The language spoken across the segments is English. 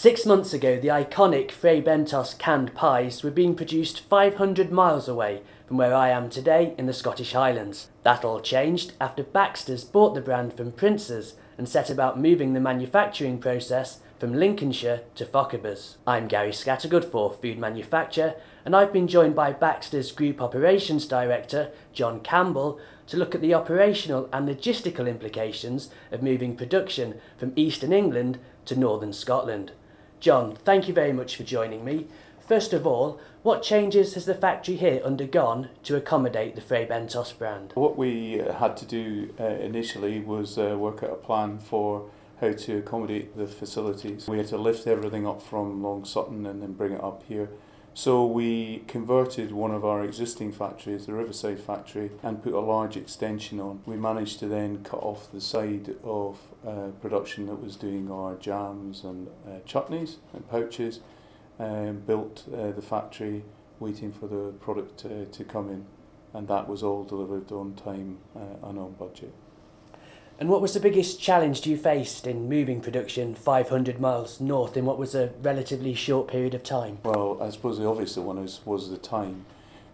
Six months ago, the iconic Fray Bentos canned pies were being produced 500 miles away from where I am today in the Scottish Highlands. That all changed after Baxter's bought the brand from Prince's and set about moving the manufacturing process from Lincolnshire to Fochabers. I'm Gary Scattergood for Food Manufacture, and I've been joined by Baxter's Group Operations Director, John Campbell, to look at the operational and logistical implications of moving production from Eastern England to Northern Scotland. John, thank you very much for joining me. First of all, what changes has the factory here undergone to accommodate the Fray Bentos brand? What we uh, had to do uh, initially was uh, work out a plan for how to accommodate the facilities. We had to lift everything up from Long Sutton and then bring it up here. So we converted one of our existing factories, the Riverside factory, and put a large extension on. We managed to then cut off the side of uh, production that was doing our jams and uh, chutneys and pouches, and built uh, the factory waiting for the product uh, to come in. And that was all delivered on time uh, and on budget. And what was the biggest challenge you faced in moving production 500 miles north in what was a relatively short period of time? Well, I suppose the obvious one was, was the time.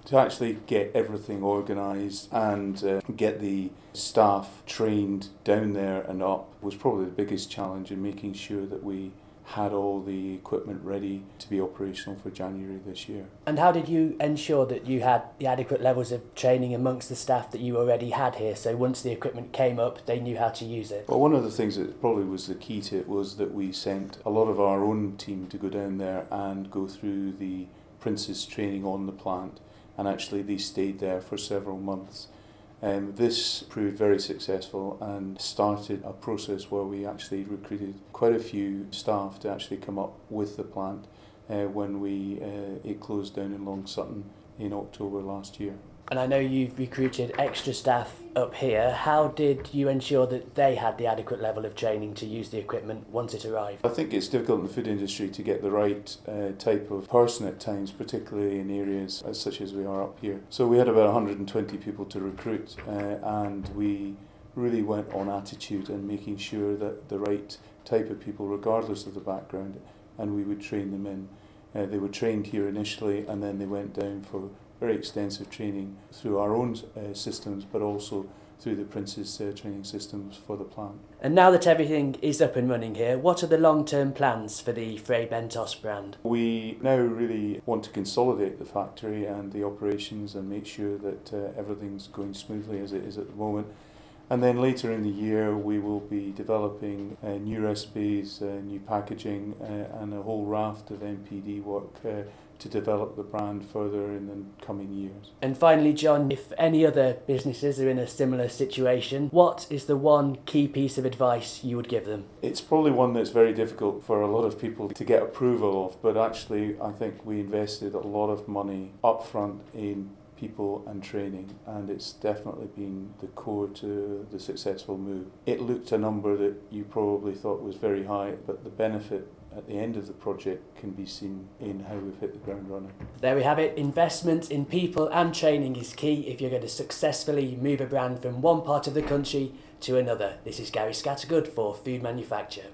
To actually get everything organised and uh, get the staff trained down there and up was probably the biggest challenge in making sure that we had all the equipment ready to be operational for January this year. And how did you ensure that you had the adequate levels of training amongst the staff that you already had here? So once the equipment came up, they knew how to use it? Well, one of the things that probably was the key to it was that we sent a lot of our own team to go down there and go through the Prince's training on the plant. And actually, they stayed there for several months. Um, this proved very successful and started a process where we actually recruited quite a few staff to actually come up with the plant uh, when we uh, it closed down in Long Sutton in October last year. And I know you've recruited extra staff up here. How did you ensure that they had the adequate level of training to use the equipment once it arrived? I think it's difficult in the food industry to get the right uh, type of person at times, particularly in areas as such as we are up here. So we had about 120 people to recruit, uh, and we really went on attitude and making sure that the right type of people, regardless of the background, and we would train them in. Uh, they were trained here initially, and then they went down for very extensive training through our own uh, systems, but also through the Prince's uh, training systems for the plant. And now that everything is up and running here, what are the long-term plans for the Fray Bentos brand? We now really want to consolidate the factory and the operations and make sure that uh, everything's going smoothly as it is at the moment. And then later in the year, we will be developing uh, new recipes, uh, new packaging, uh, and a whole raft of NPD work uh, to develop the brand further in the coming years. And finally, John, if any other businesses are in a similar situation, what is the one key piece of advice you would give them? It's probably one that's very difficult for a lot of people to get approval of, but actually, I think we invested a lot of money upfront in people and training, and it's definitely been the core to the successful move. It looked a number that you probably thought was very high, but the benefit at the end of the project can be seen in how we've hit the ground running. There we have it. Investment in people and training is key if you're going to successfully move a brand from one part of the country to another. This is Gary Scattergood for Food Manufacture.